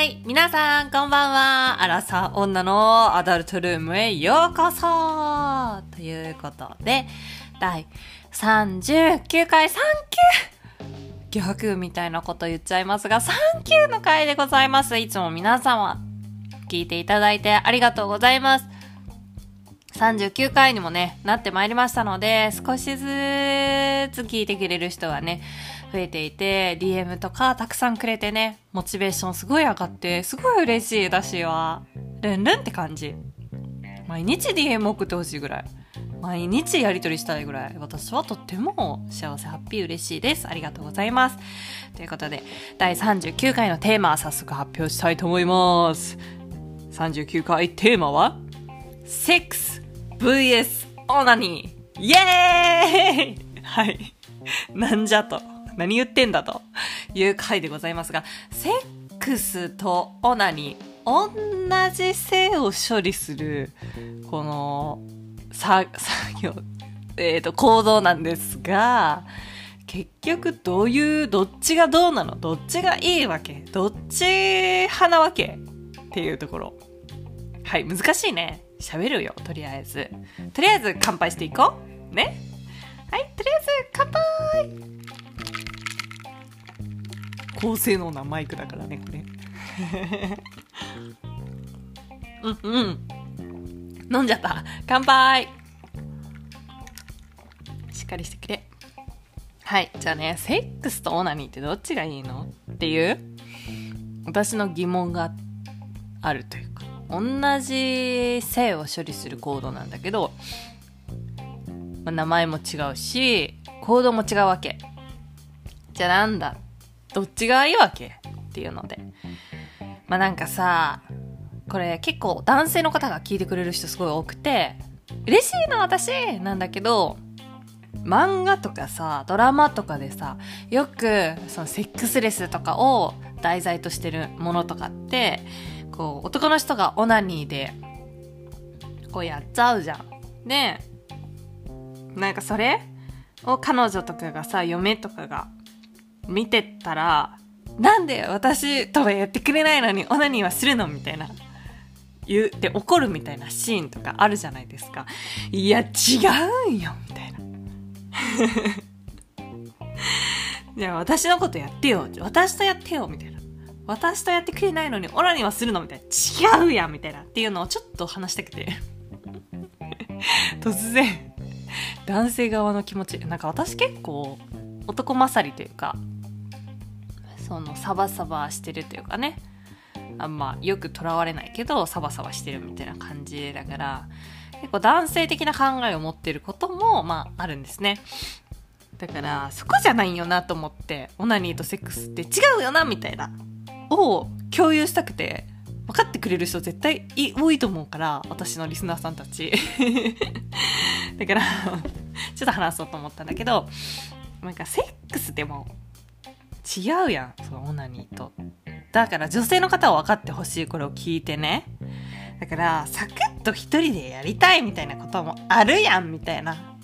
ーい。皆さん、こんばんは。アラサー女のアダルトルームへようこそということで、第39回サンキュー逆みたいなこと言っちゃいますが、サンキューの回でございます。いつも皆様、聞いていただいてありがとうございます。39回にもね、なってまいりましたので、少しずつ聞いてくれる人はね、増えていて、DM とかたくさんくれてね、モチベーションすごい上がって、すごい嬉しい、私は。ルンルンって感じ。毎日 DM 送ってほしいぐらい。毎日やりとりしたいぐらい、私はとっても幸せ、ハッピー、嬉しいです。ありがとうございます。ということで、第39回のテーマ、早速発表したいと思います。39回テーマは、セックス VS オナニーイエーイはい。なんじゃと。何言ってんだという回でございますが、セックスとオナニー、同じ性を処理する、この、作業、えっ、ー、と、行動なんですが、結局どういう、どっちがどうなの？どっちがいいわけ？どっち派なわけ？っていうところ。はい、難しいね。喋るよ、とりあえず。とりあえず乾杯していこう。ね？はい、とりあえず乾杯高性能なマイクだからねこれ。うんうん。飲んじゃった。乾杯。しっかりしてくれ。はいじゃあねセックスとオナニーってどっちがいいのっていう私の疑問があるというか同じ性を処理するコードなんだけど、まあ、名前も違うしコードも違うわけ。じゃあなんだどっちがいいわけ？っていうので。まあなんかさ、これ結構男性の方が聞いてくれる人すごい多くて、嬉しいな私なんだけど、漫画とかさ、ドラマとかでさ、よくそのセックスレスとかを題材としてるものとかって、こう男の人がオナニーでこうやっちゃうじゃん。で、なんかそれを彼女とかがさ、嫁とかが見てたら、なんで私とはやってくれないのにオナニーはするのみたいな。言って怒るみたいなシーンとかあるじゃないですか。いや、違うんよみたいな。いや、私のことやってよ。私とやってよみたいな。私とやってくれないのにオナニーはするのみたいな。違うやんみたいな。っていうのをちょっと話したくて。突然、男性側の気持ち。なんか私結構男勝りというか、そのサバサバしてるというかね。あんまよくとらわれないけどサバサバしてるみたいな感じだから。結構男性的な考えを持ってることもまああるんですね。だからそこじゃないよなと思ってオナニーとセックスって違うよなみたいなを共有したくて分かってくれる人絶対多いと思うから私のリスナーさんたち。だからちょっと話そうと思ったんだけどなんかセックスでも違うやんそのオナニーと。だから女性の方は分かってほしいこれを聞いてね。だからサクッと一人でやりたいみたいなこともあるやんみたいな。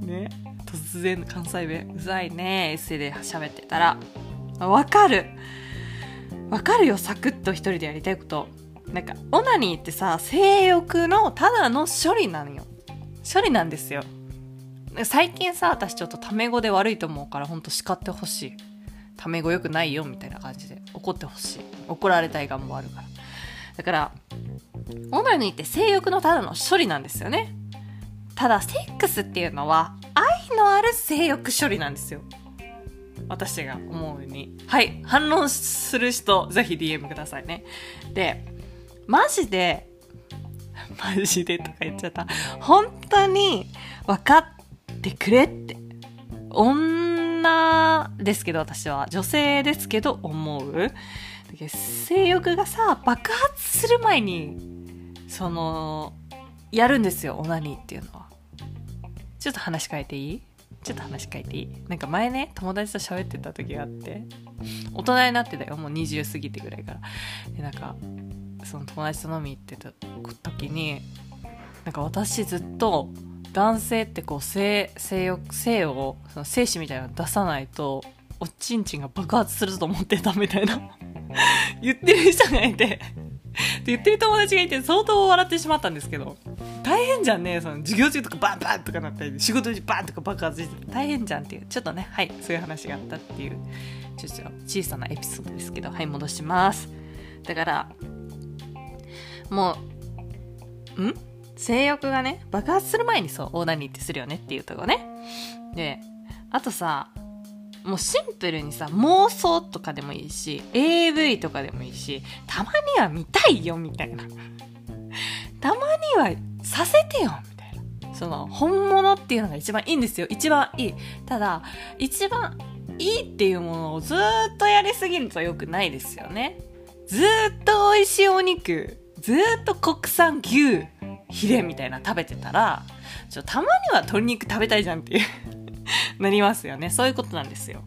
ね。突然関西弁うざいねエッセイで喋ってたら。分かる。分かるよサクッと一人でやりたいこと。なんかオナニーってさ性欲のただの処理なのよ。処理なんですよ。最近さ私ちょっとタメ語で悪いと思うからほんと叱ってほしい。タメ語よくないよみたいな感じで怒ってほしい。怒られたい願望あるから。だからオナニーって性欲のただの処理なんですよね。ただセックスっていうのは愛のある性欲処理なんですよ。私が思うに。はい。反論する人ぜひ DM くださいね。でマジでマジでとか言っちゃった。本当に分かってくれって。女女ですけど私は女性ですけど思う。性欲がさ爆発する前にそのやるんですよオナニーっていうのは。ちょっと話変えていい？ちょっと話変えていい？なんか前ね友達と喋ってた時があって大人になってたよ。もう20過ぎてぐらいから。でなんかその友達と飲み行ってた時になんか私ずっと男性ってこう性性欲性をその精子みたいなの出さないとおちんちんが爆発すると思ってたみたいな。言ってる人がいて。言ってる友達がいて相当笑ってしまったんですけど大変じゃんねその授業中とかバンバンとかなったり仕事中バンとか爆発して大変じゃんっていう。ちょっとねはいそういう話があったっていうちょっと小さなエピソードですけどはい戻します。だからもうん？性欲がね爆発する前にそうオーナニーってするよねっていうとこね。であとさもうシンプルにさ妄想とかでもいいし AV とかでもいいしたまには見たいよみたいな。たまにはさせてよみたいな。その本物っていうのが一番いいんですよ。一番いい。ただ一番いいっていうものをずっとやりすぎると良くないですよね。ずっと美味しいお肉ずっと国産牛。ヒレみたいな食べてたらちょたまには鶏肉食べたいじゃんっていう なりますよね。そういうことなんですよ。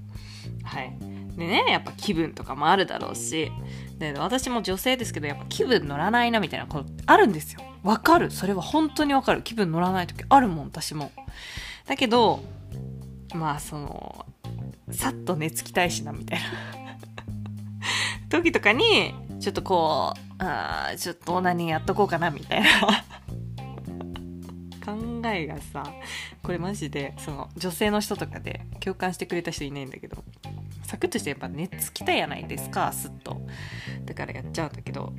はい。でね、やっぱ気分とかもあるだろうし、で、私も女性ですけど、やっぱ気分乗らないなみたいなことあるんですよ。わかる。それは本当にわかる。気分乗らない時あるもん、私も。だけど、まあ、その、さっと寝つきたいしな、みたいな 時とかに、ちょっとこう、あちょっと何やっとこうかな、みたいな考えがさこれマジでその女性の人とかで共感してくれた人いないんだけどサクッとしてやっぱ寝つきたいやないですかスッと。だからやっちゃうんだけど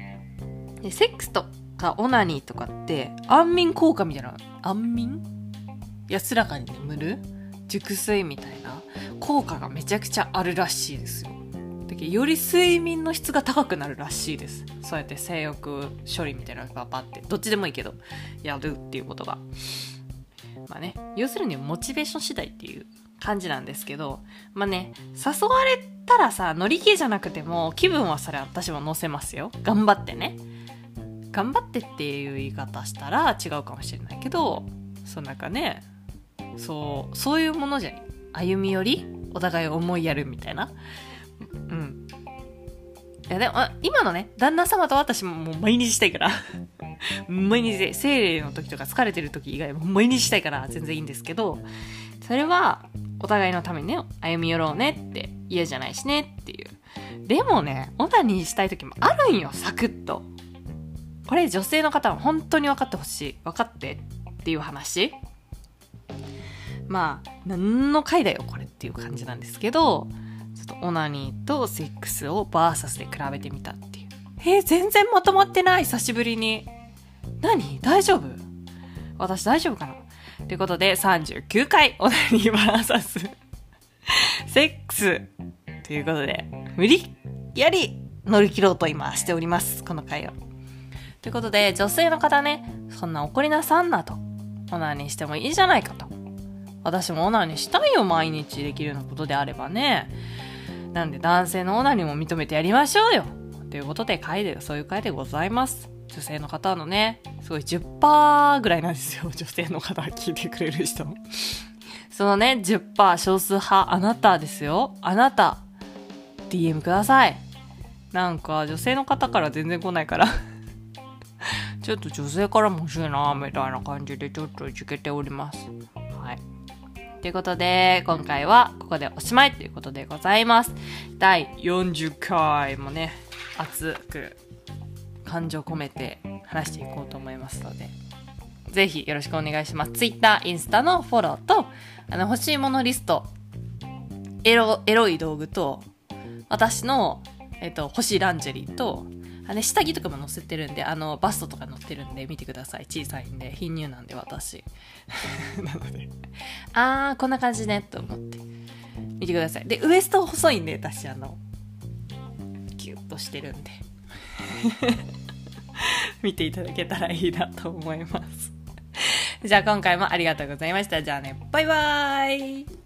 でセックスとかオナニーとかって安眠効果みたいな安眠？安らかに眠る？熟睡みたいな効果がめちゃくちゃあるらしいですよ。だけどより睡眠の質が高くなるらしいです。そうやって性欲処理みたいなのがパってどっちでもいいけどやるっていうことが。まあね要するにモチベーション次第っていう感じなんですけどまあね誘われたらさ乗り気じゃなくても気分はそれ私も乗せますよ。頑張ってね。頑張ってっていう言い方したら違うかもしれないけどそのなんかねそうそういうものじゃん歩み寄りお互い思いやるみたいな。いやでも今のね旦那様と私ももう毎日したいから。毎日で生理の時とか疲れてる時以外も毎日したいから全然いいんですけどそれはお互いのためにね歩み寄ろうねって嫌じゃないしねっていう。でもねオナニーしたい時もあるんよサクッと。これ女性の方は本当に分かってほしい。分かってっていう話。まあ何の回だよこれっていう感じなんですけど。とオナニーとセックスをバーサスで比べてみたっていう。えー、全然まとまってない？久しぶりに。何？大丈夫？私大丈夫かな？ということで39回オナニーバーサスセックスということで無理やり乗り切ろうと今しております。この回を。ということで女性の方ね、そんな怒りなさんなと。オナニーしてもいいじゃないかと。私もオナニーしたいよ毎日できるようなことであればね。なんで男性のオナニーも認めてやりましょうよということで回で、そういう回でございます。女性の方のね、すごい10%ぐらいなんですよ。女性の方聞いてくれる人。そのね、10%少数派、あなたですよ。あなた、DM ください。なんか女性の方から全然来ないから ちょっと女性からも欲しいな、みたいな感じでちょっといじけております。はい。ということで、今回はここでおしまいということでございます。第40回もね、熱く感情込めて話していこうと思いますので、ぜひよろしくお願いします。Twitter、インスタのフォローと、あの、欲しいものリスト、エロ、エロい道具と、私の、えっと、欲しいランジェリーと、あね、下着とかも載せてるんで、あの、バストとか載ってるんで、見てください。小さいんで、貧乳なんで、私。なので、あー、こんな感じね、と思って。見てください。で、ウエスト細いんで、私、あの、キュッとしてるんで。見ていただけたらいいなと思います。じゃあ今回もありがとうございました。じゃあね、バイバーイ